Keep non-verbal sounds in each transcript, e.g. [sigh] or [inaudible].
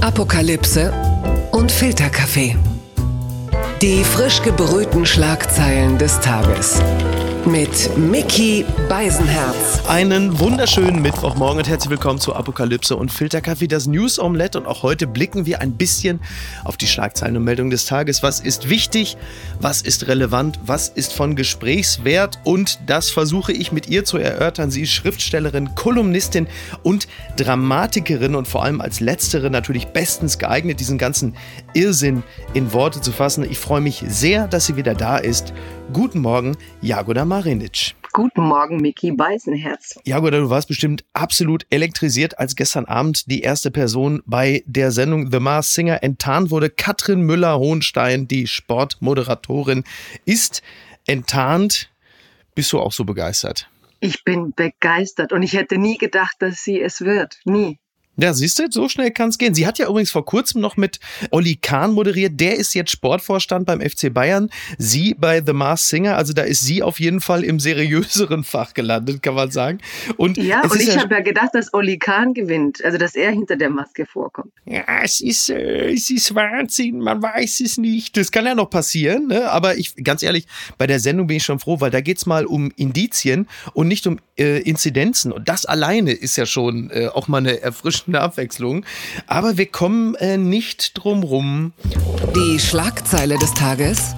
Apokalypse und Filterkaffee. Die frisch gebrühten Schlagzeilen des Tages mit Mickey Beisenherz. Einen wunderschönen Mittwochmorgen und herzlich willkommen zu Apokalypse und Filterkaffee, das News Omelette. Und auch heute blicken wir ein bisschen auf die Schlagzeilen und Meldungen des Tages. Was ist wichtig? Was ist relevant? Was ist von Gesprächswert? Und das versuche ich mit ihr zu erörtern. Sie ist Schriftstellerin, Kolumnistin und Dramatikerin und vor allem als Letztere natürlich bestens geeignet, diesen ganzen Irrsinn in Worte zu fassen. Ich freue mich sehr, dass sie wieder da ist. Guten Morgen, Jagoda Marinic. Guten Morgen, Miki Beisenherz. Jagoda, du warst bestimmt absolut elektrisiert, als gestern Abend die erste Person bei der Sendung The Mars Singer enttarnt wurde. Katrin Müller-Hohenstein, die Sportmoderatorin, ist enttarnt. Bist du auch so begeistert? Ich bin begeistert und ich hätte nie gedacht, dass sie es wird. Nie. Ja, siehst du, so schnell kann es gehen. Sie hat ja übrigens vor kurzem noch mit Olli Kahn moderiert. Der ist jetzt Sportvorstand beim FC Bayern. Sie bei The Mars Singer. Also da ist sie auf jeden Fall im seriöseren [laughs] Fach gelandet, kann man sagen. Und ja, und ich ja habe ja gedacht, dass Olli Kahn gewinnt. Also dass er hinter der Maske vorkommt. Ja, es ist, äh, es ist Wahnsinn. Man weiß es nicht. Das kann ja noch passieren. Ne? Aber ich, ganz ehrlich, bei der Sendung bin ich schon froh, weil da geht's mal um Indizien und nicht um äh, Inzidenzen. Und das alleine ist ja schon äh, auch mal eine erfrischende eine Abwechslung. Aber wir kommen äh, nicht drum rum. Die Schlagzeile des Tages.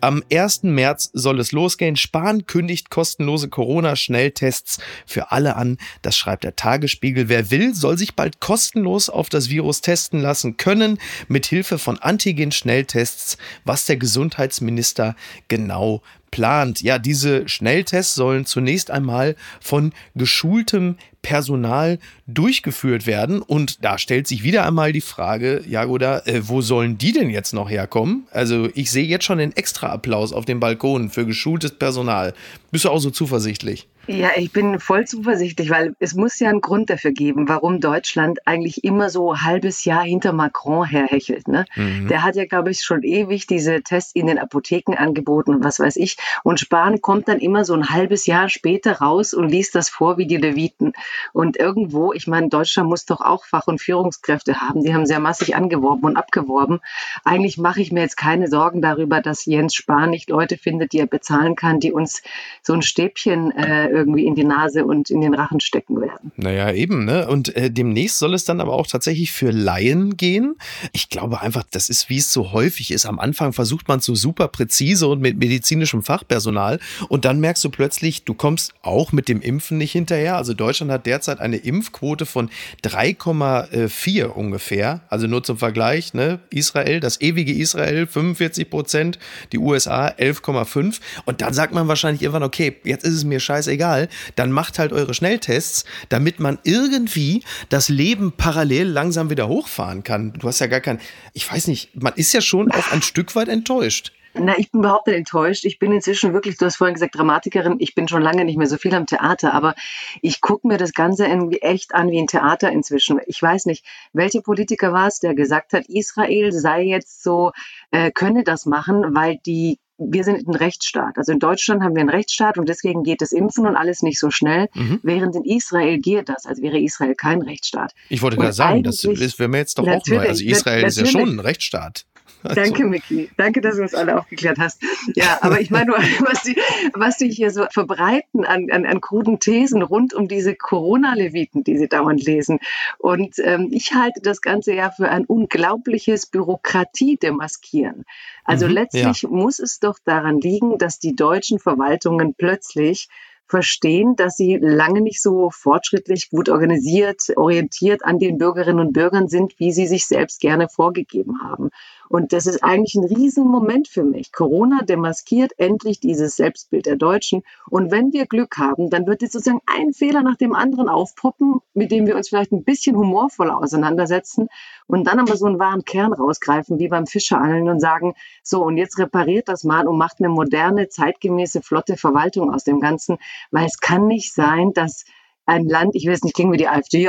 Am 1. März soll es losgehen. Spahn kündigt kostenlose Corona-Schnelltests für alle an. Das schreibt der Tagesspiegel. Wer will, soll sich bald kostenlos auf das Virus testen lassen können, mit Hilfe von Antigen-Schnelltests, was der Gesundheitsminister genau plant. Ja, diese Schnelltests sollen zunächst einmal von geschultem Personal durchgeführt werden. Und da stellt sich wieder einmal die Frage, Jagoda, äh, wo sollen die denn jetzt noch herkommen? Also ich sehe jetzt schon den extra Applaus auf dem Balkon für geschultes Personal. Bist du auch so zuversichtlich? Ja, ich bin voll zuversichtlich, weil es muss ja einen Grund dafür geben, warum Deutschland eigentlich immer so ein halbes Jahr hinter Macron herhechelt. Ne? Mhm. Der hat ja, glaube ich, schon ewig diese Tests in den Apotheken angeboten und was weiß ich. Und Spahn kommt dann immer so ein halbes Jahr später raus und liest das vor wie die Leviten. Und irgendwo, ich meine, Deutschland muss doch auch Fach- und Führungskräfte haben. Die haben sehr massig angeworben und abgeworben. Eigentlich mache ich mir jetzt keine Sorgen darüber, dass Jens Spahn nicht Leute findet, die er bezahlen kann, die uns so ein Stäbchen äh, irgendwie in die Nase und in den Rachen stecken werden. Naja, eben, ne? Und äh, demnächst soll es dann aber auch tatsächlich für Laien gehen. Ich glaube einfach, das ist, wie es so häufig ist. Am Anfang versucht man es so super präzise und mit medizinischem Fachpersonal und dann merkst du plötzlich, du kommst auch mit dem Impfen nicht hinterher. Also Deutschland hat derzeit eine Impfquote von 3,4 ungefähr. Also nur zum Vergleich, ne? Israel, das ewige Israel 45 Prozent, die USA 11,5 und dann sagt man wahrscheinlich irgendwann, okay, jetzt ist es mir scheißegal egal, dann macht halt eure Schnelltests, damit man irgendwie das Leben parallel langsam wieder hochfahren kann. Du hast ja gar kein, ich weiß nicht, man ist ja schon auch ein Stück weit enttäuscht. Na, ich bin überhaupt nicht enttäuscht. Ich bin inzwischen wirklich, du hast vorhin gesagt, Dramatikerin. Ich bin schon lange nicht mehr so viel am Theater, aber ich gucke mir das Ganze irgendwie echt an wie ein Theater inzwischen. Ich weiß nicht, welcher Politiker war es, der gesagt hat, Israel sei jetzt so, äh, könne das machen, weil die wir sind ein Rechtsstaat. Also in Deutschland haben wir einen Rechtsstaat und deswegen geht das Impfen und alles nicht so schnell, mhm. während in Israel geht das, als wäre Israel kein Rechtsstaat. Ich wollte gerade sagen, das wäre mir jetzt doch auch neu. Also Israel ist ja schon ein Rechtsstaat. Also. Danke, Miki. Danke, dass du uns alle aufgeklärt hast. Ja, aber ich meine, [laughs] was die, was die hier so verbreiten an, an, an kruden Thesen rund um diese Corona-Leviten, die sie dauernd lesen. Und ähm, ich halte das Ganze ja für ein unglaubliches Bürokratie-Demaskieren. Also mhm, letztlich ja. muss es doch daran liegen, dass die deutschen Verwaltungen plötzlich verstehen, dass sie lange nicht so fortschrittlich, gut organisiert, orientiert an den Bürgerinnen und Bürgern sind, wie sie sich selbst gerne vorgegeben haben. Und das ist eigentlich ein Riesenmoment für mich. Corona demaskiert endlich dieses Selbstbild der Deutschen. Und wenn wir Glück haben, dann wird jetzt sozusagen ein Fehler nach dem anderen aufpoppen, mit dem wir uns vielleicht ein bisschen humorvoller auseinandersetzen und dann aber so einen wahren Kern rausgreifen, wie beim Fischerangeln und sagen, so, und jetzt repariert das mal und macht eine moderne, zeitgemäße, flotte Verwaltung aus dem Ganzen, weil es kann nicht sein, dass ein Land, ich will es nicht klingen wie die AfD,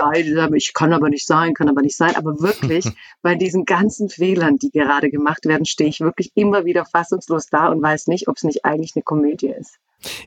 ich kann aber nicht sein, kann aber nicht sein, aber wirklich [laughs] bei diesen ganzen Fehlern, die gerade gemacht werden, stehe ich wirklich immer wieder fassungslos da und weiß nicht, ob es nicht eigentlich eine Komödie ist.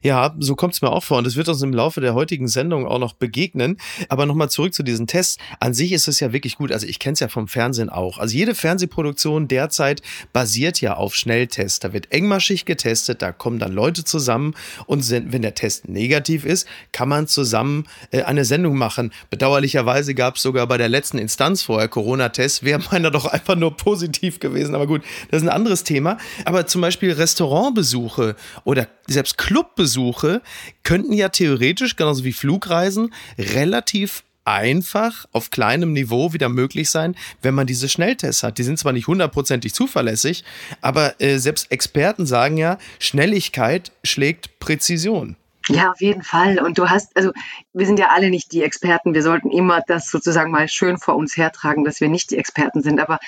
Ja, so kommt es mir auch vor und es wird uns im Laufe der heutigen Sendung auch noch begegnen. Aber nochmal zurück zu diesen Tests. An sich ist es ja wirklich gut. Also ich kenne es ja vom Fernsehen auch. Also jede Fernsehproduktion derzeit basiert ja auf Schnelltests. Da wird engmaschig getestet, da kommen dann Leute zusammen und wenn der Test negativ ist, kann man zusammen äh, eine Sendung machen. Bedauerlicherweise gab es sogar bei der letzten Instanz vorher Corona-Tests. Wäre [laughs] meiner doch einfach nur positiv gewesen. Aber gut, das ist ein anderes Thema. Aber zum Beispiel Restaurantbesuche oder selbst Clubbesuche könnten ja theoretisch, genauso wie Flugreisen, relativ einfach auf kleinem Niveau wieder möglich sein, wenn man diese Schnelltests hat. Die sind zwar nicht hundertprozentig zuverlässig, aber äh, selbst Experten sagen ja, Schnelligkeit schlägt Präzision. Ja, auf jeden Fall. Und du hast, also wir sind ja alle nicht die Experten. Wir sollten immer das sozusagen mal schön vor uns hertragen, dass wir nicht die Experten sind. Aber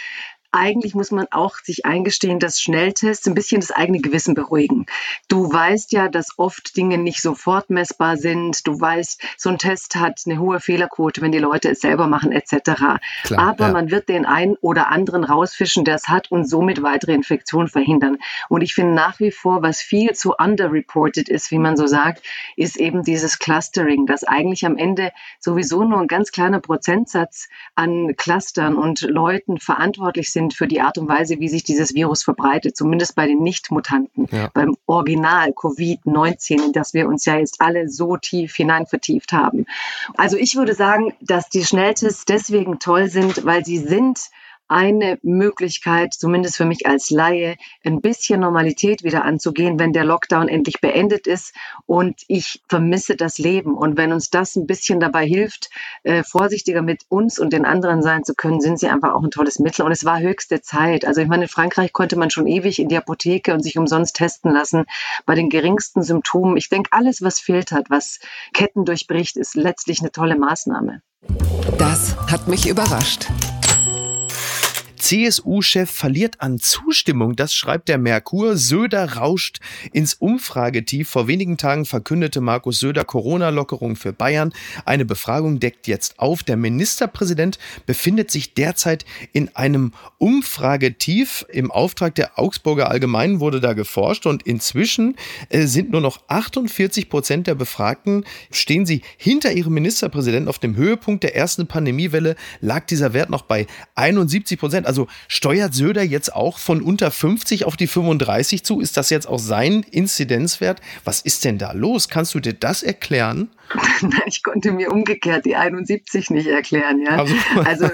eigentlich muss man auch sich eingestehen, dass Schnelltests ein bisschen das eigene Gewissen beruhigen. Du weißt ja, dass oft Dinge nicht sofort messbar sind. Du weißt, so ein Test hat eine hohe Fehlerquote, wenn die Leute es selber machen etc. Klar, Aber ja. man wird den einen oder anderen rausfischen, der es hat und somit weitere Infektionen verhindern. Und ich finde nach wie vor, was viel zu underreported ist, wie man so sagt, ist eben dieses Clustering, dass eigentlich am Ende sowieso nur ein ganz kleiner Prozentsatz an Clustern und Leuten verantwortlich sind sind für die Art und Weise, wie sich dieses Virus verbreitet, zumindest bei den Nicht-Mutanten, ja. beim Original Covid-19, in das wir uns ja jetzt alle so tief hinein vertieft haben. Also ich würde sagen, dass die Schnelltests deswegen toll sind, weil sie sind eine Möglichkeit, zumindest für mich als Laie, ein bisschen Normalität wieder anzugehen, wenn der Lockdown endlich beendet ist. Und ich vermisse das Leben. Und wenn uns das ein bisschen dabei hilft, äh, vorsichtiger mit uns und den anderen sein zu können, sind sie einfach auch ein tolles Mittel. Und es war höchste Zeit. Also ich meine, in Frankreich konnte man schon ewig in die Apotheke und sich umsonst testen lassen bei den geringsten Symptomen. Ich denke, alles, was fehlt hat, was Ketten durchbricht, ist letztlich eine tolle Maßnahme. Das hat mich überrascht. CSU-Chef verliert an Zustimmung, das schreibt der Merkur. Söder rauscht ins Umfragetief. Vor wenigen Tagen verkündete Markus Söder Corona-Lockerung für Bayern. Eine Befragung deckt jetzt auf. Der Ministerpräsident befindet sich derzeit in einem Umfragetief. Im Auftrag der Augsburger Allgemeinen wurde da geforscht und inzwischen äh, sind nur noch 48 Prozent der Befragten, stehen sie hinter ihrem Ministerpräsidenten. Auf dem Höhepunkt der ersten Pandemiewelle lag dieser Wert noch bei 71 Prozent. Also steuert Söder jetzt auch von unter 50 auf die 35 zu? Ist das jetzt auch sein Inzidenzwert? Was ist denn da los? Kannst du dir das erklären? [laughs] Nein, ich konnte mir umgekehrt die 71 nicht erklären. Ja? Also. [laughs] also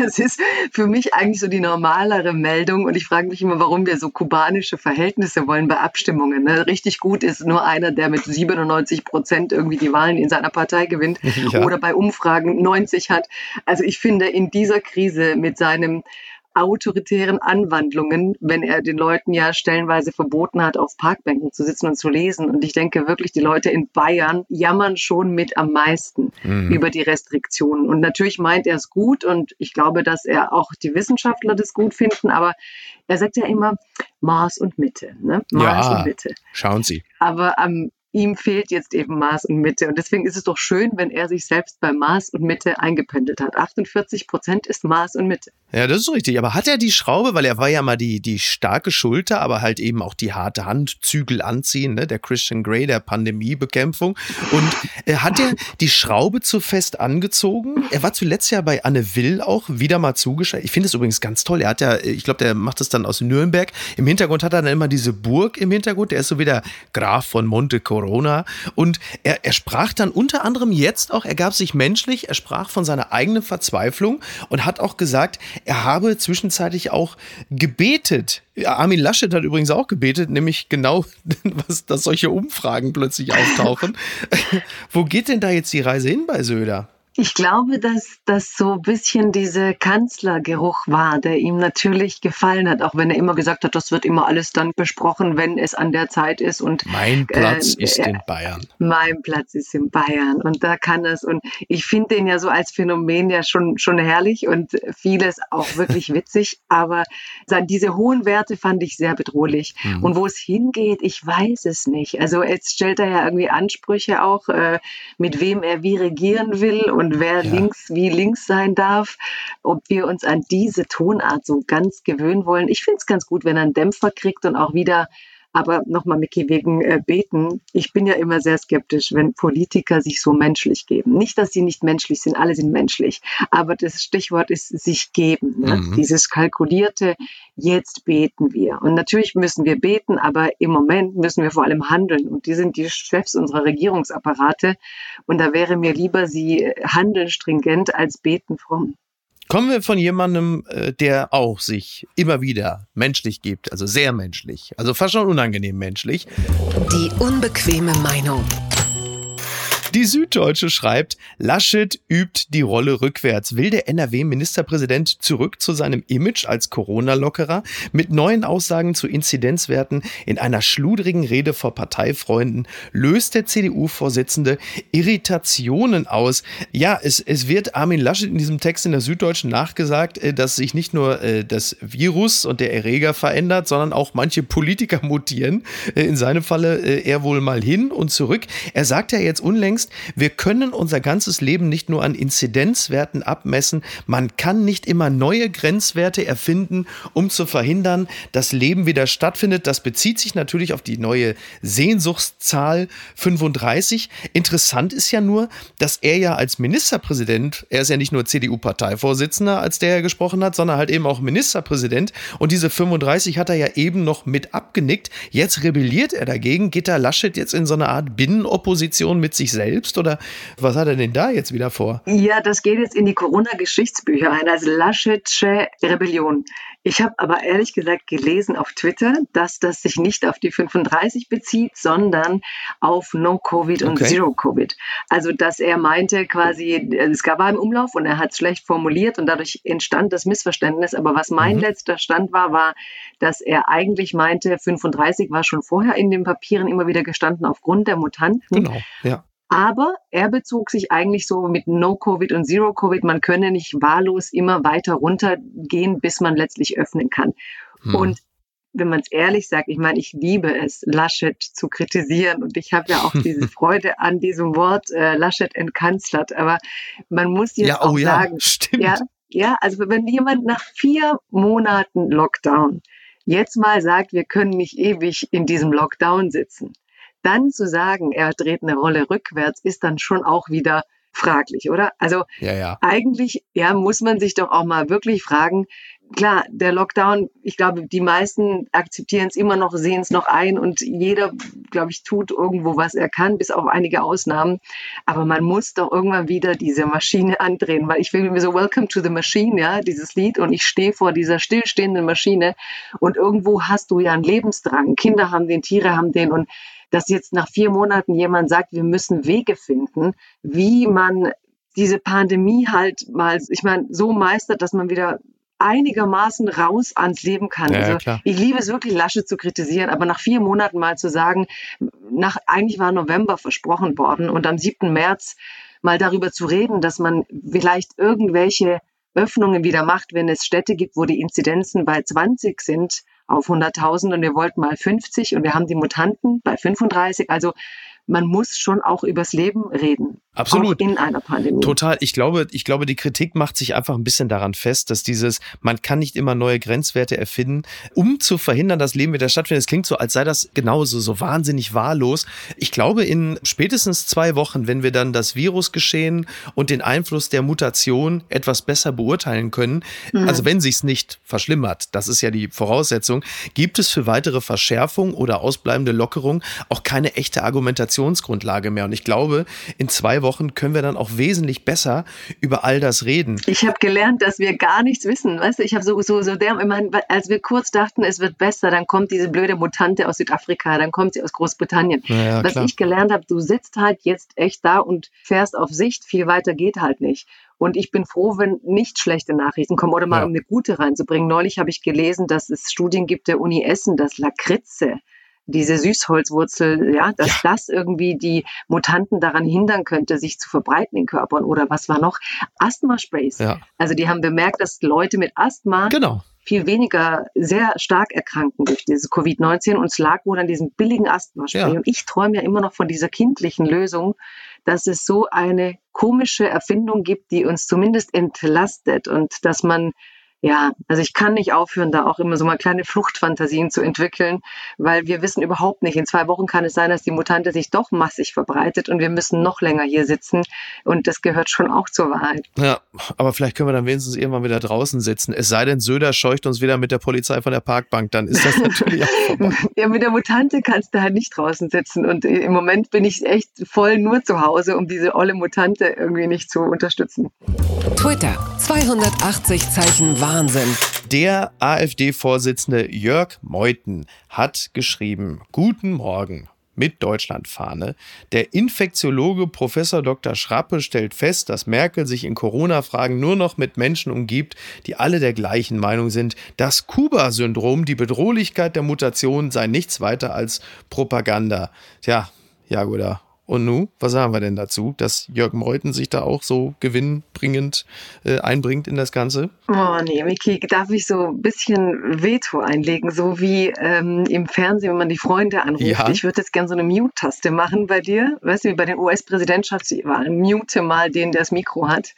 das ist für mich eigentlich so die normalere Meldung und ich frage mich immer, warum wir so kubanische Verhältnisse wollen bei Abstimmungen. Ne? Richtig gut ist nur einer, der mit 97 Prozent irgendwie die Wahlen in seiner Partei gewinnt [laughs] ja. oder bei Umfragen 90 hat. Also ich finde, in dieser Krise mit seinem autoritären Anwandlungen, wenn er den Leuten ja stellenweise verboten hat, auf Parkbänken zu sitzen und zu lesen. Und ich denke wirklich, die Leute in Bayern jammern schon mit am meisten mhm. über die Restriktionen. Und natürlich meint er es gut und ich glaube, dass er auch die Wissenschaftler das gut finden, aber er sagt ja immer Maß und Mitte. Ne? Maß ja, und Mitte. Schauen Sie. Aber am ihm fehlt jetzt eben Maß und Mitte. Und deswegen ist es doch schön, wenn er sich selbst bei Maß und Mitte eingependelt hat. 48 Prozent ist Maß und Mitte. Ja, das ist richtig. Aber hat er die Schraube, weil er war ja mal die, die starke Schulter, aber halt eben auch die harte Hand, Zügel anziehen, ne? der Christian Grey der Pandemiebekämpfung. Und äh, hat er die Schraube zu fest angezogen? Er war zuletzt ja bei Anne Will auch wieder mal zugeschaltet. Ich finde es übrigens ganz toll. Er hat ja, ich glaube, der macht das dann aus Nürnberg. Im Hintergrund hat er dann immer diese Burg im Hintergrund. Der ist so wie der Graf von Monte Corona. Und er, er sprach dann unter anderem jetzt auch, er gab sich menschlich, er sprach von seiner eigenen Verzweiflung und hat auch gesagt, er habe zwischenzeitlich auch gebetet. Armin Laschet hat übrigens auch gebetet, nämlich genau, [laughs] was, dass solche Umfragen plötzlich auftauchen. [laughs] Wo geht denn da jetzt die Reise hin bei Söder? Ich glaube, dass das so ein bisschen dieser Kanzlergeruch war, der ihm natürlich gefallen hat, auch wenn er immer gesagt hat, das wird immer alles dann besprochen, wenn es an der Zeit ist. Und mein Platz äh, ist in Bayern. Mein Platz ist in Bayern und da kann es. Und ich finde den ja so als Phänomen ja schon schon herrlich und vieles auch [laughs] wirklich witzig. aber diese hohen Werte fand ich sehr bedrohlich. Mhm. Und wo es hingeht, ich weiß es nicht. Also jetzt stellt er ja irgendwie Ansprüche auch, äh, mit wem er wie regieren will und und wer ja. links wie links sein darf, ob wir uns an diese Tonart so ganz gewöhnen wollen. Ich finde es ganz gut, wenn er einen Dämpfer kriegt und auch wieder Aber nochmal, Micky, wegen äh, Beten. Ich bin ja immer sehr skeptisch, wenn Politiker sich so menschlich geben. Nicht, dass sie nicht menschlich sind, alle sind menschlich. Aber das Stichwort ist sich geben. Ne? Mhm. Dieses kalkulierte, jetzt beten wir. Und natürlich müssen wir beten, aber im Moment müssen wir vor allem handeln. Und die sind die Chefs unserer Regierungsapparate. Und da wäre mir lieber, sie handeln stringent als beten fromm. Kommen wir von jemandem, äh, der auch sich immer wieder menschlich gibt, also sehr menschlich, also fast schon unangenehm menschlich. Die unbequeme Meinung. Die Süddeutsche schreibt, Laschet übt die Rolle rückwärts. Will der NRW-Ministerpräsident zurück zu seinem Image als Corona-Lockerer mit neuen Aussagen zu Inzidenzwerten in einer schludrigen Rede vor Parteifreunden löst der CDU-Vorsitzende Irritationen aus. Ja, es, es wird Armin Laschet in diesem Text in der Süddeutschen nachgesagt, äh, dass sich nicht nur äh, das Virus und der Erreger verändert, sondern auch manche Politiker mutieren. Äh, in seinem Falle er wohl mal hin und zurück. Er sagt ja jetzt unlängst, ist, wir können unser ganzes Leben nicht nur an Inzidenzwerten abmessen. Man kann nicht immer neue Grenzwerte erfinden, um zu verhindern, dass Leben wieder stattfindet. Das bezieht sich natürlich auf die neue Sehnsuchtszahl 35. Interessant ist ja nur, dass er ja als Ministerpräsident, er ist ja nicht nur CDU-Parteivorsitzender, als der er gesprochen hat, sondern halt eben auch Ministerpräsident. Und diese 35 hat er ja eben noch mit abgenickt. Jetzt rebelliert er dagegen. Geht da Laschet jetzt in so eine Art Binnenopposition mit sich selbst? Selbst oder was hat er denn da jetzt wieder vor? Ja, das geht jetzt in die Corona-Geschichtsbücher ein, als Laschetsche Rebellion. Ich habe aber ehrlich gesagt gelesen auf Twitter, dass das sich nicht auf die 35 bezieht, sondern auf No-Covid und okay. Zero-Covid. Also, dass er meinte quasi, es gab einen Umlauf und er hat es schlecht formuliert und dadurch entstand das Missverständnis. Aber was mein mhm. letzter Stand war, war, dass er eigentlich meinte, 35 war schon vorher in den Papieren immer wieder gestanden aufgrund der Mutanten. Genau, ja. Aber er bezog sich eigentlich so mit No-Covid und Zero-Covid, man könne nicht wahllos immer weiter runtergehen, bis man letztlich öffnen kann. Hm. Und wenn man es ehrlich sagt, ich meine, ich liebe es, Laschet zu kritisieren und ich habe ja auch diese [laughs] Freude an diesem Wort äh, Laschet entkanzlert, aber man muss jetzt ja, oh, auch ja, sagen, stimmt. ja, ja, also wenn jemand nach vier Monaten Lockdown jetzt mal sagt, wir können nicht ewig in diesem Lockdown sitzen, dann zu sagen, er dreht eine Rolle rückwärts, ist dann schon auch wieder fraglich, oder? Also ja, ja. eigentlich ja, muss man sich doch auch mal wirklich fragen, klar, der Lockdown, ich glaube, die meisten akzeptieren es immer noch, sehen es noch ein und jeder, glaube ich, tut irgendwo, was er kann, bis auf einige Ausnahmen. Aber man muss doch irgendwann wieder diese Maschine andrehen, weil ich will mir so Welcome to the Machine, ja, dieses Lied und ich stehe vor dieser stillstehenden Maschine und irgendwo hast du ja einen Lebensdrang. Kinder haben den, Tiere haben den und dass jetzt nach vier Monaten jemand sagt, wir müssen Wege finden, wie man diese Pandemie halt mal, ich meine, so meistert, dass man wieder einigermaßen raus ans Leben kann. Ja, also ich liebe es wirklich, Lasche zu kritisieren, aber nach vier Monaten mal zu sagen, nach, eigentlich war November versprochen worden und am 7. März mal darüber zu reden, dass man vielleicht irgendwelche Öffnungen wieder macht, wenn es Städte gibt, wo die Inzidenzen bei 20 sind auf 100.000 und wir wollten mal 50 und wir haben die Mutanten bei 35. Also man muss schon auch übers Leben reden. Absolut. Auch in einer Pandemie. Total. Ich glaube, ich glaube, die Kritik macht sich einfach ein bisschen daran fest, dass dieses, man kann nicht immer neue Grenzwerte erfinden, um zu verhindern, dass Leben wieder stattfindet. Es klingt so, als sei das genauso, so wahnsinnig wahllos. Ich glaube, in spätestens zwei Wochen, wenn wir dann das Virusgeschehen und den Einfluss der Mutation etwas besser beurteilen können, mhm. also wenn sich's nicht verschlimmert, das ist ja die Voraussetzung, gibt es für weitere Verschärfung oder ausbleibende Lockerung auch keine echte Argumentationsgrundlage mehr. Und ich glaube, in zwei Wochen können wir dann auch wesentlich besser über all das reden. Ich habe gelernt, dass wir gar nichts wissen. Weißt du, ich habe so, so, so der, ich mein, als wir kurz dachten, es wird besser, dann kommt diese blöde Mutante aus Südafrika, dann kommt sie aus Großbritannien. Ja, Was ich gelernt habe, du sitzt halt jetzt echt da und fährst auf Sicht, viel weiter geht halt nicht. Und ich bin froh, wenn nicht schlechte Nachrichten kommen oder mal ja. um eine gute reinzubringen. Neulich habe ich gelesen, dass es Studien gibt der Uni Essen, dass Lakritze diese Süßholzwurzel, ja, dass ja. das irgendwie die Mutanten daran hindern könnte, sich zu verbreiten in Körpern. Oder was war noch? Asthma-Sprays. Ja. Also die haben bemerkt, dass Leute mit Asthma genau. viel weniger sehr stark erkranken durch dieses Covid-19 und es lag wohl an diesem billigen Asthma-Spray. Ja. Und ich träume ja immer noch von dieser kindlichen Lösung, dass es so eine komische Erfindung gibt, die uns zumindest entlastet und dass man ja, also ich kann nicht aufhören, da auch immer so mal kleine Fluchtfantasien zu entwickeln, weil wir wissen überhaupt nicht. In zwei Wochen kann es sein, dass die Mutante sich doch massig verbreitet und wir müssen noch länger hier sitzen. Und das gehört schon auch zur Wahrheit. Ja, aber vielleicht können wir dann wenigstens irgendwann wieder draußen sitzen. Es sei denn, Söder scheucht uns wieder mit der Polizei von der Parkbank, dann ist das [laughs] natürlich auch. Ja, mit der Mutante kannst du halt nicht draußen sitzen. Und im Moment bin ich echt voll nur zu Hause, um diese olle Mutante irgendwie nicht zu unterstützen. Twitter, 280 Zeichen Wahnsinn. Der AfD-Vorsitzende Jörg Meuthen hat geschrieben, Guten Morgen mit Deutschlandfahne. Der Infektiologe Professor Dr. Schrappe stellt fest, dass Merkel sich in Corona-Fragen nur noch mit Menschen umgibt, die alle der gleichen Meinung sind. Das Kuba-Syndrom, die Bedrohlichkeit der Mutation sei nichts weiter als Propaganda. Tja, Jagoda, und nu, was sagen wir denn dazu, dass Jörg Meuthen sich da auch so gewinnbringend äh, einbringt in das Ganze? Oh nee, Miki, darf ich so ein bisschen Veto einlegen, so wie ähm, im Fernsehen, wenn man die Freunde anruft. Ja. Ich würde jetzt gerne so eine Mute-Taste machen bei dir, weißt du, wie bei den US-Präsidentschaftswahlen. Mute mal den, der das Mikro hat.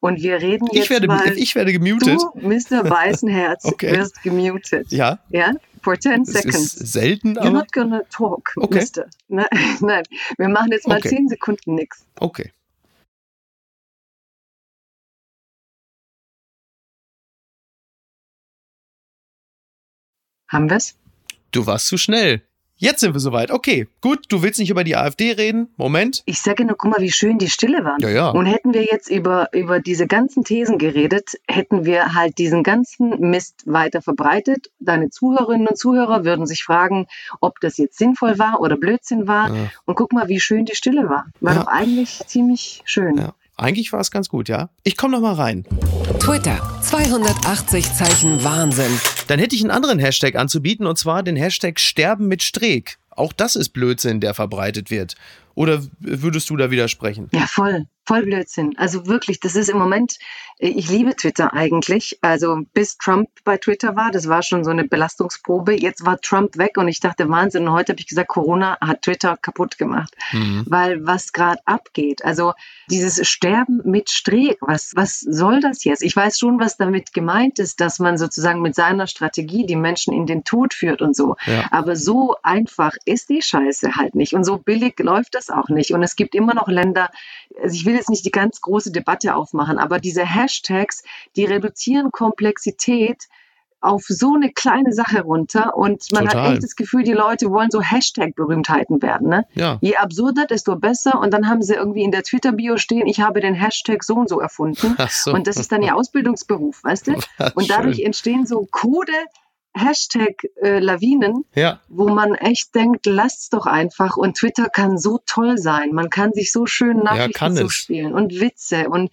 Und wir reden jetzt ich werde, mal. Ich werde gemutet. Du, Mr. Weißenherz, [laughs] okay. wirst gemutet. Ja. Ja? For 10 das seconds. Ist selten, aber. You're not gonna talk, okay. Mister. [laughs] Nein, nein, wir machen jetzt mal okay. 10 Sekunden nichts. Okay. Haben wir's? Du warst zu schnell. Jetzt sind wir soweit. Okay, gut, du willst nicht über die AfD reden. Moment. Ich sage nur, guck mal, wie schön die Stille war. Ja, ja. Und hätten wir jetzt über, über diese ganzen Thesen geredet, hätten wir halt diesen ganzen Mist weiter verbreitet. Deine Zuhörerinnen und Zuhörer würden sich fragen, ob das jetzt sinnvoll war oder Blödsinn war. Ja. Und guck mal, wie schön die Stille war. War doch eigentlich ziemlich schön. Ja. Eigentlich war es ganz gut, ja. Ich komme noch mal rein. Twitter, 280 Zeichen Wahnsinn. Dann hätte ich einen anderen Hashtag anzubieten, und zwar den Hashtag Sterben mit Streeck. Auch das ist Blödsinn, der verbreitet wird. Oder würdest du da widersprechen? Ja, voll. Voll Blödsinn. Also wirklich, das ist im Moment, äh, ich liebe Twitter eigentlich. Also bis Trump bei Twitter war, das war schon so eine Belastungsprobe. Jetzt war Trump weg und ich dachte, Wahnsinn. Und heute habe ich gesagt, Corona hat Twitter kaputt gemacht. Mhm. Weil was gerade abgeht, also dieses Sterben mit Streeck, was, was soll das jetzt? Ich weiß schon, was damit gemeint ist, dass man sozusagen mit seiner Strategie die Menschen in den Tod führt und so. Ja. Aber so einfach ist die Scheiße halt nicht. Und so billig läuft das auch nicht. Und es gibt immer noch Länder, also ich will jetzt nicht die ganz große Debatte aufmachen, aber diese Hashtags, die reduzieren Komplexität auf so eine kleine Sache runter und man Total. hat echt das Gefühl, die Leute wollen so Hashtag-Berühmtheiten werden. Ne? Ja. Je absurder, desto besser und dann haben sie irgendwie in der Twitter-Bio stehen, ich habe den Hashtag so und so erfunden [laughs] so. und das ist dann ihr Ausbildungsberuf, weißt du? [laughs] und dadurch entstehen so krude Hashtag äh, Lawinen, ja. wo man echt denkt, lasst's doch einfach. Und Twitter kann so toll sein. Man kann sich so schön Nachrichten ja, zuspielen und Witze und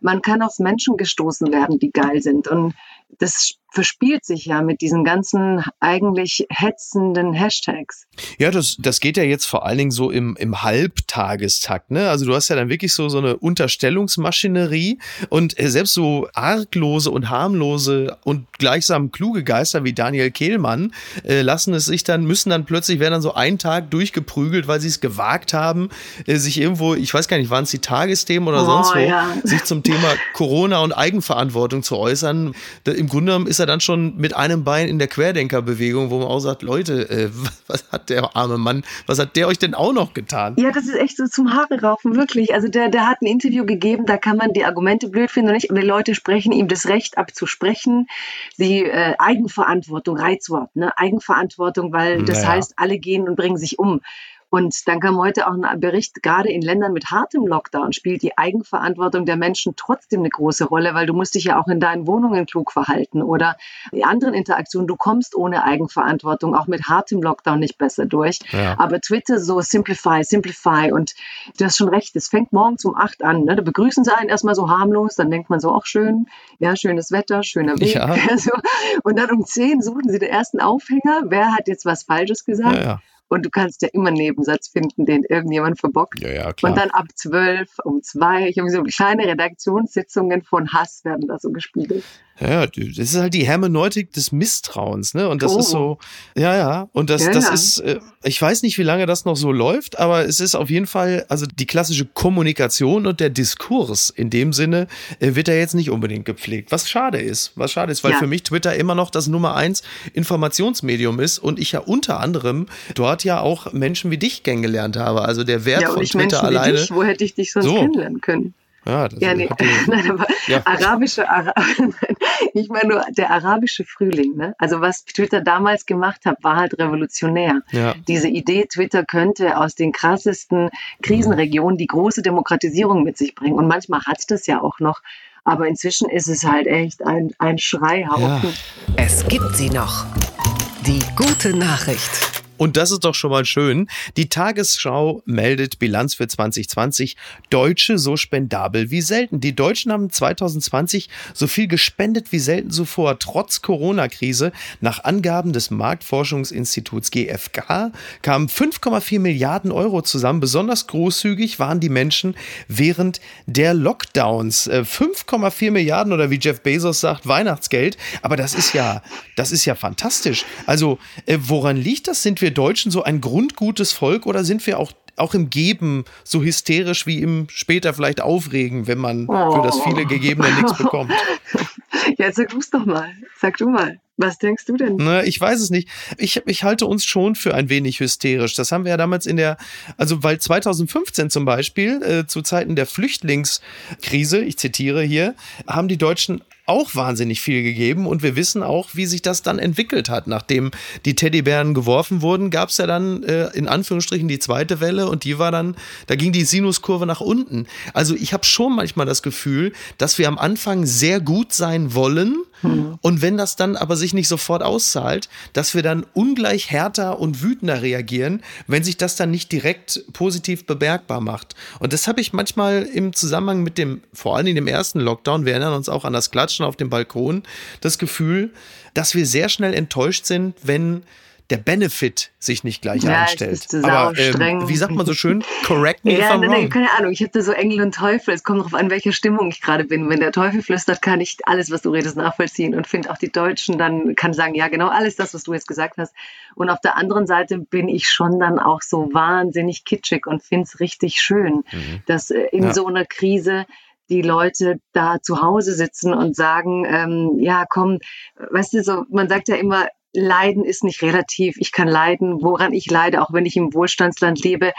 man kann auf Menschen gestoßen werden, die geil sind. Und das verspielt sich ja mit diesen ganzen eigentlich hetzenden Hashtags. Ja, das, das geht ja jetzt vor allen Dingen so im, im Halbtagestakt. Ne? Also du hast ja dann wirklich so, so eine Unterstellungsmaschinerie und äh, selbst so arglose und harmlose und gleichsam kluge Geister wie Daniel Kehlmann äh, lassen es sich dann, müssen dann plötzlich, werden dann so einen Tag durchgeprügelt, weil sie es gewagt haben, äh, sich irgendwo, ich weiß gar nicht, waren es die Tagesthemen oder oh, sonst wo, ja. sich zum Thema Corona und Eigenverantwortung zu äußern. Im Grunde genommen ist er dann schon mit einem Bein in der Querdenkerbewegung, wo man auch sagt, Leute, äh, [laughs] was hat der arme Mann, was hat der euch denn auch noch getan? Ja, das ist echt so zum Haare raufen, wirklich. Also der, der hat ein Interview gegeben, da kann man die Argumente blöd finden und nicht, aber die Leute sprechen ihm das Recht abzusprechen. Sie äh, Eigenverantwortung, Reizwort, ne? Eigenverantwortung, weil das naja. heißt, alle gehen und bringen sich um. Und dann kam heute auch ein Bericht, gerade in Ländern mit hartem Lockdown spielt die Eigenverantwortung der Menschen trotzdem eine große Rolle, weil du musst dich ja auch in deinen Wohnungen klug verhalten oder die anderen Interaktionen. Du kommst ohne Eigenverantwortung auch mit hartem Lockdown nicht besser durch. Ja. Aber Twitter so simplify, simplify und du hast schon recht, es fängt morgens um acht an. Ne? Da begrüßen sie einen erstmal so harmlos, dann denkt man so, auch schön, ja, schönes Wetter, schöner Weg. Ja. [laughs] Und dann um zehn suchen sie den ersten Aufhänger. Wer hat jetzt was Falsches gesagt? Ja, Und du kannst ja immer einen Nebensatz finden, den irgendjemand verbockt. Ja, ja, klar. Und dann ab zwölf, um zwei, ich habe so kleine Redaktionssitzungen von Hass werden da so gespiegelt. Ja, das ist halt die Hermeneutik des Misstrauens, ne? Und das Oh. ist so, ja, ja. Und das, Ja, das ja. ist, äh, ich weiß nicht, wie lange das noch so läuft, aber es ist auf jeden Fall, also die klassische Kommunikation und der Diskurs in dem Sinne äh, wird ja jetzt nicht unbedingt gepflegt. Was schade ist, was schade ist, weil Ja. für mich Twitter immer noch das Nummer eins Informationsmedium ist und ich ja unter anderem dort ja auch Menschen wie dich kennengelernt habe. Also der Wert Ja, und von ich Twitter Menschen wie alleine. dich, wo hätte ich dich sonst So. kennenlernen können? Ja, das Ja, nee, [laughs] nein, aber Ja. arabische, Ara [laughs] ich meine nur der arabische Frühling. Ne? Also was Twitter damals gemacht hat, war halt revolutionär. ja. Diese Idee, Twitter könnte aus den krassesten Krisenregionen die große Demokratisierung mit sich bringen. Und manchmal hat das ja auch noch. Aber inzwischen ist es halt echt ein, ein Schreihaufen. Ja. Es gibt sie noch. Die gute Nachricht. Und das ist doch schon mal schön. Die Tagesschau meldet Bilanz für 2020. Deutsche so spendabel wie selten. Die Deutschen haben 2020 so viel gespendet wie selten zuvor, trotz Corona-Krise. Nach Angaben des Marktforschungsinstituts GfK kamen 5,4 Milliarden Euro zusammen. Besonders großzügig waren die Menschen während der Lockdowns. Äh, 5,4 Milliarden oder wie Jeff Bezos sagt, Weihnachtsgeld. Aber das ist ja, das ist ja fantastisch. Also, äh, woran liegt das? Sind wir Deutschen so ein grundgutes Volk oder sind wir auch, auch im Geben so hysterisch wie im später vielleicht Aufregen, wenn man für das viele Gegebene nichts bekommt? [laughs] Jetzt sag du's doch mal. Sag du mal. Was denkst du denn? Ne, ich weiß es nicht. Ich, ich halte uns schon für ein wenig hysterisch. Das haben wir ja damals in der, also weil 2015 zum Beispiel, äh, zu Zeiten der Flüchtlingskrise, ich zitiere hier, haben die Deutschen auch wahnsinnig viel gegeben und wir wissen auch, wie sich das dann entwickelt hat. Nachdem die Teddybären geworfen wurden, gab es ja dann äh, in Anführungsstrichen die zweite Welle und die war dann, da ging die Sinuskurve nach unten. Also ich habe schon manchmal das Gefühl, dass wir am Anfang sehr gut sein wollen und wenn das dann aber sich nicht sofort auszahlt, dass wir dann ungleich härter und wütender reagieren, wenn sich das dann nicht direkt positiv bemerkbar macht. Und das habe ich manchmal im Zusammenhang mit dem, vor allem in dem ersten Lockdown, wir erinnern uns auch an das Klatschen auf dem Balkon, das Gefühl, dass wir sehr schnell enttäuscht sind, wenn der Benefit sich nicht gleich Ja, sau Aber ähm, wie sagt man so schön? Correct me if Ja, I'm nein, nein, wrong. keine Ahnung. Ich habe da so Engel und Teufel. Es kommt darauf an, welcher Stimmung ich gerade bin. Wenn der Teufel flüstert, kann ich alles, was du redest, nachvollziehen und finde auch die Deutschen dann kann sagen, ja, genau alles das, was du jetzt gesagt hast. Und auf der anderen Seite bin ich schon dann auch so wahnsinnig kitschig und finde es richtig schön, dass äh, in Ja. so einer Krise die Leute da zu Hause sitzen und sagen, ähm, ja, komm, weißt du, so, man sagt ja immer, Leiden ist nicht relativ. Ich kann leiden, woran ich leide, auch wenn ich im Wohlstandsland lebe.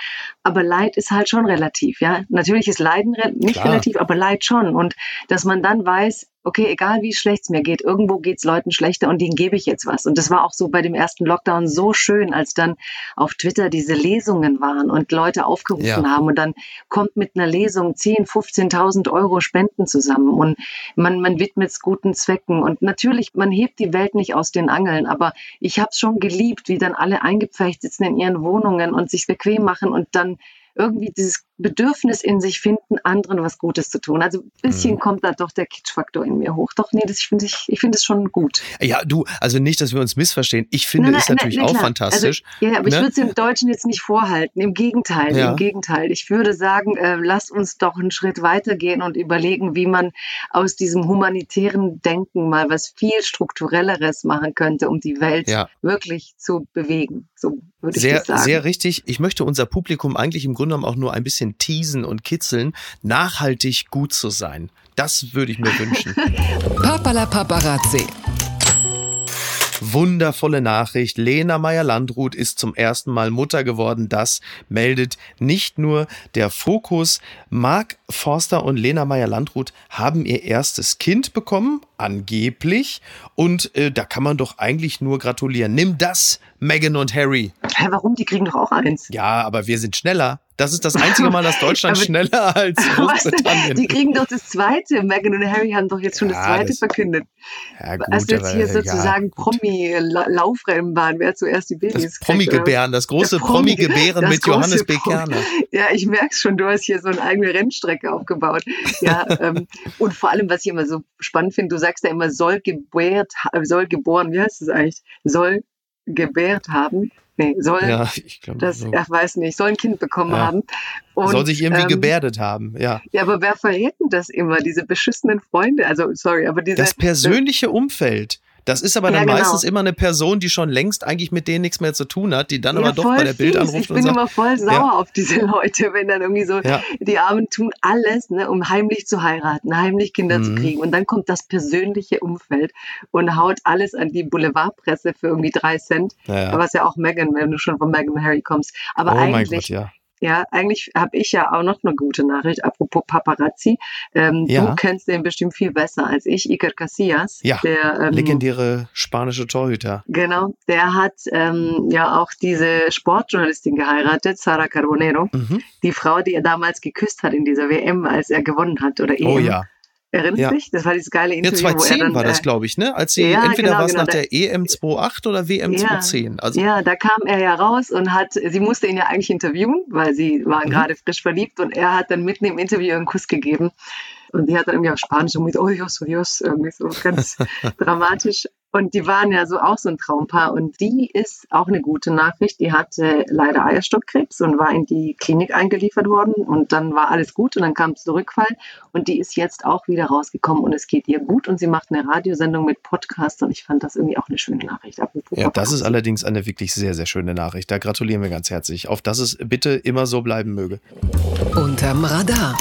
Aber Leid ist halt schon relativ, ja. Natürlich ist Leiden re nicht Klar. relativ, aber Leid schon. Und dass man dann weiß, okay, egal wie schlecht es mir geht, irgendwo geht es Leuten schlechter und denen gebe ich jetzt was. Und das war auch so bei dem ersten Lockdown so schön, als dann auf Twitter diese Lesungen waren und Leute aufgerufen Ja. haben und dann kommt mit einer Lesung 10, 15.000 Euro Spenden zusammen und man, man widmet es guten Zwecken. Und natürlich, man hebt die Welt nicht aus den Angeln, aber ich habe es schon geliebt, wie dann alle eingepfercht sitzen in ihren Wohnungen und sich bequem machen und dann irgendwie dieses Bedürfnis in sich finden, anderen was Gutes zu tun. Also ein bisschen kommt da doch der Kitschfaktor in mir hoch. Doch, nee, das, ich finde ich, ich finde es schon gut. Ja, du, also nicht, dass wir uns missverstehen. Ich finde es natürlich na auch klar. fantastisch. Also, ja, aber ich ne? würde es den Deutschen jetzt nicht vorhalten. Im Gegenteil, Ja. im Gegenteil. Ich würde sagen, äh, lasst uns doch einen Schritt weitergehen und überlegen, wie man aus diesem humanitären Denken mal was viel strukturelleres machen könnte, um die Welt Ja. wirklich zu bewegen. So würde ich Sehr, das sagen. sehr richtig. Ich möchte unser Publikum eigentlich im Grunde genommen auch nur ein bisschen teasen und kitzeln, nachhaltig gut zu sein. Das würde ich mir wünschen. [laughs] Papala Paparazzi. Wundervolle Nachricht. Lena Meyer-Landrut ist zum ersten Mal Mutter geworden. Das meldet nicht nur der Fokus. Marc Forster und Lena Meyer-Landrut haben ihr erstes Kind bekommen, angeblich. Und äh, da kann man doch eigentlich nur gratulieren. Nimm das, Meghan und Harry. Hä, warum? Die kriegen doch auch eins. Ja, aber wir sind schneller. Das ist das einzige Mal, dass Deutschland [laughs] Aber- schneller als? [laughs] Großbritannien. Die kriegen doch das zweite. Meghan und Harry haben doch jetzt schon das Ja, zweite das- verkündet. Ja, gut, also jetzt hier sozusagen Promi-Laufrennbahn, wer zuerst die Babys Das Promi-Gebären, das große Promi-Gebären das mit Johannes B. Kerner. Ja, ich merke schon, du hast hier so eine eigene Rennstrecke aufgebaut. Ja, [laughs] ähm, und vor allem, was ich immer so spannend finde, du sagst ja immer, soll gebärt, soll geboren, wie heißt das eigentlich? Soll gebärt haben. Nee, soll Ja, [laughs] ich glaube, das, so. ach, weiß nicht, soll ein Kind bekommen Ja. haben. Und, soll sich irgendwie ähm, gebärdet haben, ja. Ja, aber wer verrät denn das immer? Diese beschissenen Freunde, also sorry, aber diese Das persönliche Umfeld. Das ist aber Ja, dann genau. meistens immer eine Person, die schon längst eigentlich mit denen nichts mehr zu tun hat, die dann ja, aber doch bei der Bild fies. anruft Ich und bin sagt, immer voll sauer Ja. auf diese [laughs] Leute, wenn dann irgendwie so, die Armen tun alles, ne, um heimlich zu heiraten, heimlich Kinder zu Mhm. kriegen. Und dann kommt das persönliche Umfeld und haut alles an die Boulevardpresse für irgendwie drei Cent. Was ja auch Megan, wenn du schon von Megan und Harry kommst. Aber oh mein eigentlich, Gott, ja. eigentlich habe ich ja auch noch eine gute Nachricht, apropos Paparazzi. Ähm, Ja. Du kennst den bestimmt viel besser als ich, Iker Casillas. Ja, der, ähm, Legendäre spanische Torhüter. Genau, der hat ähm, ja auch diese Sportjournalistin geheiratet, Sara Carbonero, Mhm. die Frau, die er damals geküsst hat in dieser WM, als er gewonnen hat oder EM. Oh ja. Erinnerst Ja. dich? Das war dieses geile Ja, Interview, wo er 2010 dann, war das, äh, glaube ich, ne? Als sie, ja, entweder genau, war es genau, nach der EM 28 oder WM Ja. 2010. Also, ja, da kam er ja raus und hat, sie musste ihn ja eigentlich interviewen, weil sie waren Mhm. gerade frisch verliebt und er hat dann mitten im Interview einen Kuss gegeben. Und die hat dann irgendwie auf Spanisch und mit Oh Dios, oh Dios, irgendwie so ganz [laughs] dramatisch. Und die waren ja so auch so ein Traumpaar. Und die ist auch eine gute Nachricht. Die hatte leider Eierstockkrebs und war in die Klinik eingeliefert worden. Und dann war alles gut und dann kam es Rückfall. Und die ist jetzt auch wieder rausgekommen und es geht ihr gut. Und sie macht eine Radiosendung mit Podcast. Und ich fand das irgendwie auch eine schöne Nachricht. Apropos ja, das ist allerdings eine wirklich sehr, sehr schöne Nachricht. Da gratulieren wir ganz herzlich. Auf dass es bitte immer so bleiben möge. Unterm Radar.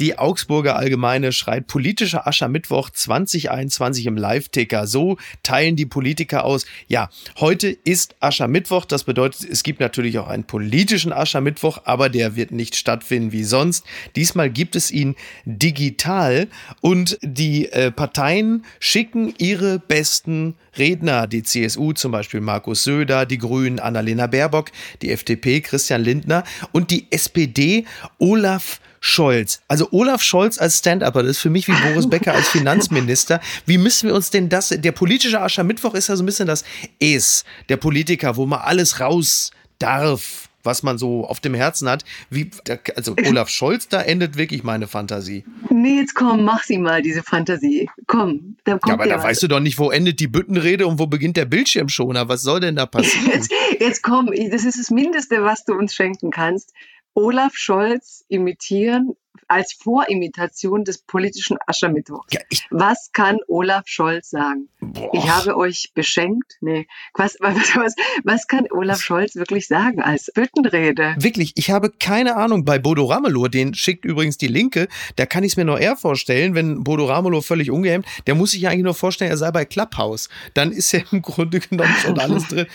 Die Augsburger Allgemeine schreit politischer Aschermittwoch 2021 im Live-Ticker. So teilen die Politiker aus. Ja, heute ist Aschermittwoch. Das bedeutet, es gibt natürlich auch einen politischen Aschermittwoch, aber der wird nicht stattfinden wie sonst. Diesmal gibt es ihn digital und die äh, Parteien schicken ihre besten Redner, die CSU zum Beispiel Markus Söder, die Grünen Annalena Baerbock, die FDP Christian Lindner und die SPD Olaf Scholz. Also Olaf Scholz als Stand-Upper, das ist für mich wie Boris [laughs] Becker als Finanzminister. Wie müssen wir uns denn das, der politische Aschermittwoch ist ja so ein bisschen das Es der Politiker, wo man alles raus darf, was man so auf dem Herzen hat. Wie, also Olaf Scholz, da endet wirklich meine Fantasie. Nee, jetzt komm, mach sie mal, diese Fantasie. Komm, da kommt Ja, aber da was. weißt du doch nicht, wo endet die Büttenrede und wo beginnt der Bildschirmschoner. Was soll denn da [laughs] passieren? Jetzt, jetzt komm, das ist das Mindeste, was du uns schenken kannst. Olaf Scholz imitieren als Vorimitation des politischen Aschermittwochs. Ja, Was kann Olaf Scholz sagen? boah. Ich habe euch beschenkt. Nee, was, [laughs] was, was, was kann Olaf Scholz wirklich sagen als Büttenrede? Wirklich, ich habe keine Ahnung. Bei Bodo Ramelow, den schickt übrigens die Linke, da kann ich es mir nur eher vorstellen, wenn Bodo Ramelow völlig ungehemmt, der muss sich ja eigentlich nur vorstellen, er sei bei Clubhouse. Dann ist ja im Grunde genommen schon [laughs] alles drin.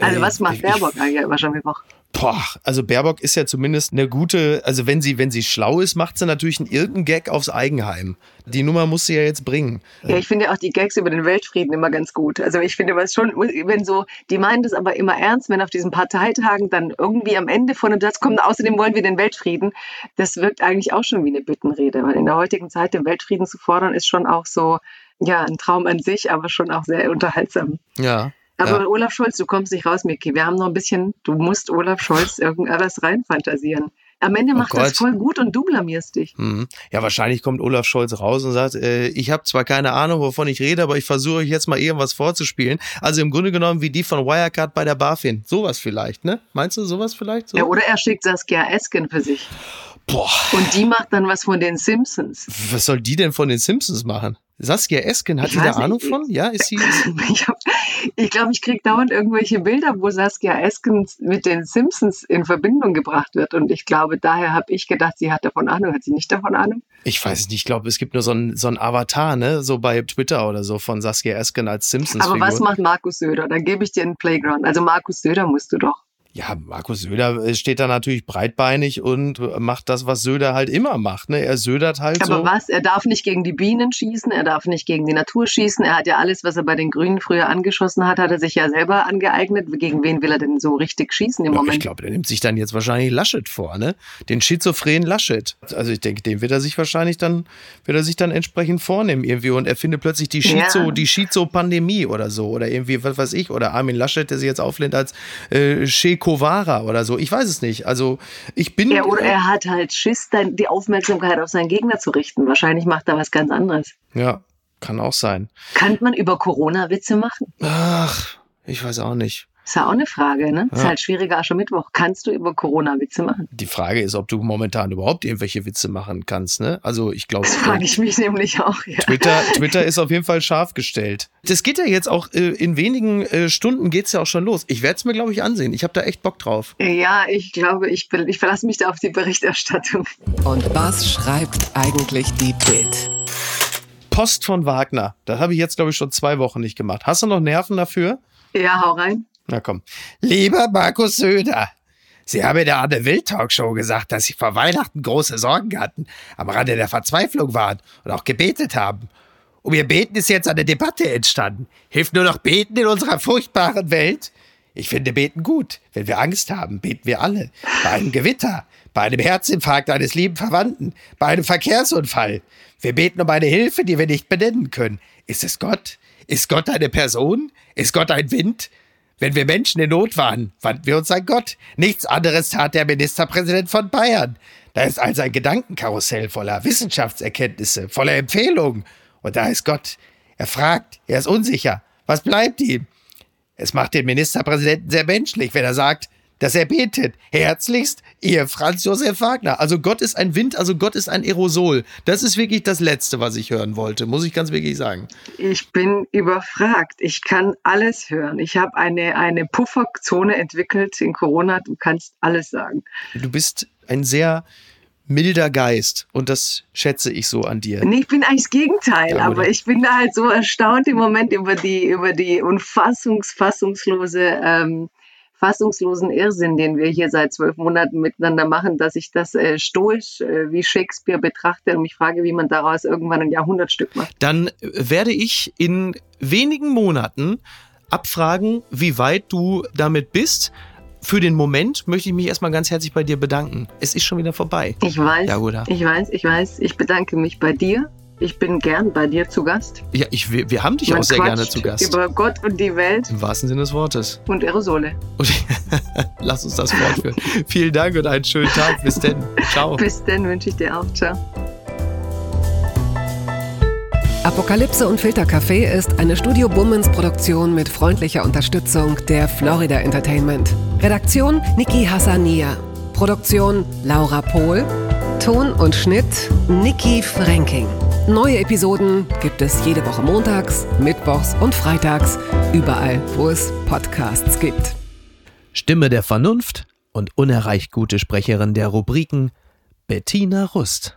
Also was macht Baerbock eigentlich am Aschermittwoch? Boah, also Baerbock ist ja zumindest eine gute, also wenn sie, wenn sie schlau ist, macht sie natürlich einen irren Gag aufs Eigenheim. Die Nummer muss sie ja jetzt bringen. Ja, ich finde ja auch die Gags über den Weltfrieden immer ganz gut. Also ich finde was schon, wenn so, die meinen das aber immer ernst, wenn auf diesen Parteitagen dann irgendwie am Ende von einem Satz kommt, außerdem wollen wir den Weltfrieden, das wirkt eigentlich auch schon wie eine Büttenrede, weil in der heutigen Zeit den Weltfrieden zu fordern, ist schon auch so, ja, ein Traum an sich, aber schon auch sehr unterhaltsam. Ja. Aber ja. Olaf Scholz, du kommst nicht raus, Miki. Wir haben noch ein bisschen, du musst Olaf Scholz irgendwas reinfantasieren. Am Ende Oh macht das Gott. voll gut und du blamierst dich. Mhm. Ja, wahrscheinlich kommt Olaf Scholz raus und sagt, äh, ich habe zwar keine Ahnung, wovon ich rede, aber ich versuche euch jetzt mal irgendwas vorzuspielen. Also im Grunde genommen wie die von Wirecard bei der BaFin. Sowas vielleicht, ne? Meinst du sowas vielleicht? So? Ja, oder er schickt Saskia Esken für sich. Boah, Und die macht dann was von den Simpsons. was soll die denn von den Simpsons machen? Saskia Esken, hat Ich die da. Ahnung von? Ja, ist sie? Ist sie [laughs] Ich, hab- ich glaube, ich kriege dauernd irgendwelche Bilder, wo Saskia Esken mit den Simpsons in Verbindung gebracht wird. Und ich glaube, daher habe ich gedacht, sie hat davon Ahnung. Hat sie nicht davon Ahnung? ich weiß nicht, ich glaube, es gibt nur so ein, so Avatar, ne? So bei Twitter oder so von Saskia Esken als Simpsons-Figur. Aber was macht Markus Söder? Dann gebe ich dir einen Playground. Also Markus Söder musst du doch. Ja, Markus Söder äh, steht da natürlich breitbeinig und macht das, was Söder halt immer macht. Ne? Er södert halt Aber so. was? Er darf nicht gegen die Bienen schießen, er darf nicht gegen die Natur schießen. Er hat ja alles, was er bei den Grünen früher angeschossen hat, hat er sich ja selber angeeignet. Gegen wen will er denn so richtig schießen im Ja, Moment? ich glaube, der nimmt sich dann jetzt wahrscheinlich Laschet vor, ne? Den schizophrenen Laschet. Also ich denke, den wird er sich wahrscheinlich dann, wird er sich dann entsprechend vornehmen irgendwie und er findet plötzlich die Schizo, Ja. die Schizo-Pandemie oder so. Oder irgendwie, was weiß ich, oder Armin Laschet, der sich jetzt auflehnt als äh, Che Guevara oder so. Ich weiß es nicht. Also ich bin. Ja, oder er hat halt Schiss, dann die Aufmerksamkeit auf seinen Gegner zu richten. Wahrscheinlich macht er was ganz anderes. Ja. Kann auch sein. Kann man über Corona Witze machen? Ach, ich weiß auch nicht. Ist ja auch eine Frage, ne? Ist Ja. halt schwieriger Aschermittwoch. Kannst du über Corona Witze machen? Die Frage ist, ob du momentan überhaupt irgendwelche Witze machen kannst, ne? Also ich glaube, Das frage ich mich nämlich auch. Ja. Twitter, Twitter ist auf jeden Fall scharf gestellt. Das geht ja jetzt auch, äh, in wenigen äh, Stunden geht's ja auch schon los. Ich werde es mir, glaube ich, ansehen. Ich habe da echt Bock drauf. Ja, ich glaube, ich, ich verlasse mich da auf die Berichterstattung. Und was schreibt eigentlich die Bild? Post von Wagner. Das habe ich jetzt, glaube ich, schon zwei Wochen nicht gemacht. Hast du noch Nerven dafür? Ja, hau rein. Na komm. Lieber Markus Söder, Sie haben in der Anne Wild Talkshow gesagt, dass Sie vor Weihnachten große Sorgen hatten, am Rande der Verzweiflung waren und auch gebetet haben. Um Ihr Beten ist jetzt eine Debatte entstanden. Hilft nur noch Beten in unserer furchtbaren Welt? Ich finde Beten gut. Wenn wir Angst haben, beten wir alle. Bei einem Gewitter, bei einem Herzinfarkt eines lieben Verwandten, bei einem Verkehrsunfall. Wir beten um eine Hilfe, die wir nicht benennen können. Ist es Gott? Ist Gott eine Person? Ist Gott ein Wind? Wenn wir Menschen in Not waren, wandten wir uns an Gott. Nichts anderes tat der Ministerpräsident von Bayern. Da ist also ein Gedankenkarussell voller Wissenschaftserkenntnisse, voller Empfehlungen. Und da ist Gott. Er fragt, er ist unsicher. Was bleibt ihm? Es macht den Ministerpräsidenten sehr menschlich, wenn er sagt, dass er betet. Herzlichst, ihr Franz Josef Wagner. Also Gott ist ein Wind, also Gott ist ein Aerosol. Das ist wirklich das Letzte, was ich hören wollte, muss ich ganz wirklich sagen. Ich bin überfragt. Ich kann alles hören. Ich habe eine, eine Pufferzone entwickelt in Corona. Du kannst alles sagen. Du bist ein sehr milder Geist und das schätze ich so an dir. Nee, ich bin eigentlich das Gegenteil, Ja, aber ich bin da halt so erstaunt im Moment über die, über die unfassungs, fassungslose, ähm, fassungslosen Irrsinn, den wir hier seit zwölf Monaten miteinander machen, dass ich das äh, stoisch äh, wie Shakespeare betrachte und mich frage, wie man daraus irgendwann ein Jahrhundertstück macht. Dann werde ich in wenigen Monaten abfragen, wie weit du damit bist. Für den Moment möchte ich mich erstmal ganz herzlich bei dir bedanken. Es ist schon wieder vorbei. Ich weiß, Ja, ich weiß, ich weiß. Ich bedanke mich bei dir. Ich bin gern bei dir zu Gast. Ja, ich, wir, wir haben dich Man auch sehr gerne zu Gast. Über Gott und die Welt Im wahrsten Sinne des Wortes. und Aerosole. Und [laughs] lass uns das fortführen. [laughs] Vielen Dank und einen schönen Tag. Bis denn. Ciao. Bis dann wünsche ich dir auch. Ciao. Apokalypse und Filtercafé ist eine Studio Bummens Produktion mit freundlicher Unterstützung der Florida Entertainment. Redaktion Niki Hassania. Produktion Laura Pohl. Ton und Schnitt Niki Franking. Neue Episoden gibt es jede Woche montags, mittwochs und freitags, überall, wo es Podcasts gibt. Stimme der Vernunft und unerreicht gute Sprecherin der Rubriken Bettina Rust.